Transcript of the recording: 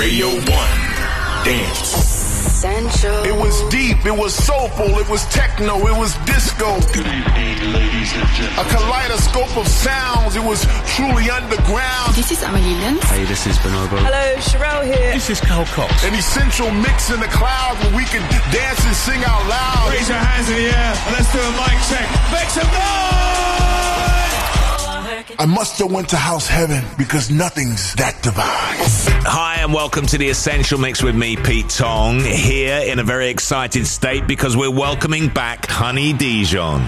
Radio 1. Dance. Essential. It was deep, it was soulful, it was techno, it was disco. Good evening, ladies and gentlemen. A kaleidoscope of sounds, it was truly underground. This is Amelie Lens. Hey, this is Bonobo. Hello, Sherelle here. This is Carl Cox. An essential mix in the clouds where we can dance and sing out loud. Raise your hands in the air and let's do a mic check. Make some noise! I must have went to house heaven because nothing's that divine. Hi and welcome to the Essential Mix with me, Pete Tong, here in a very excited state because we're welcoming back Honey Dijon.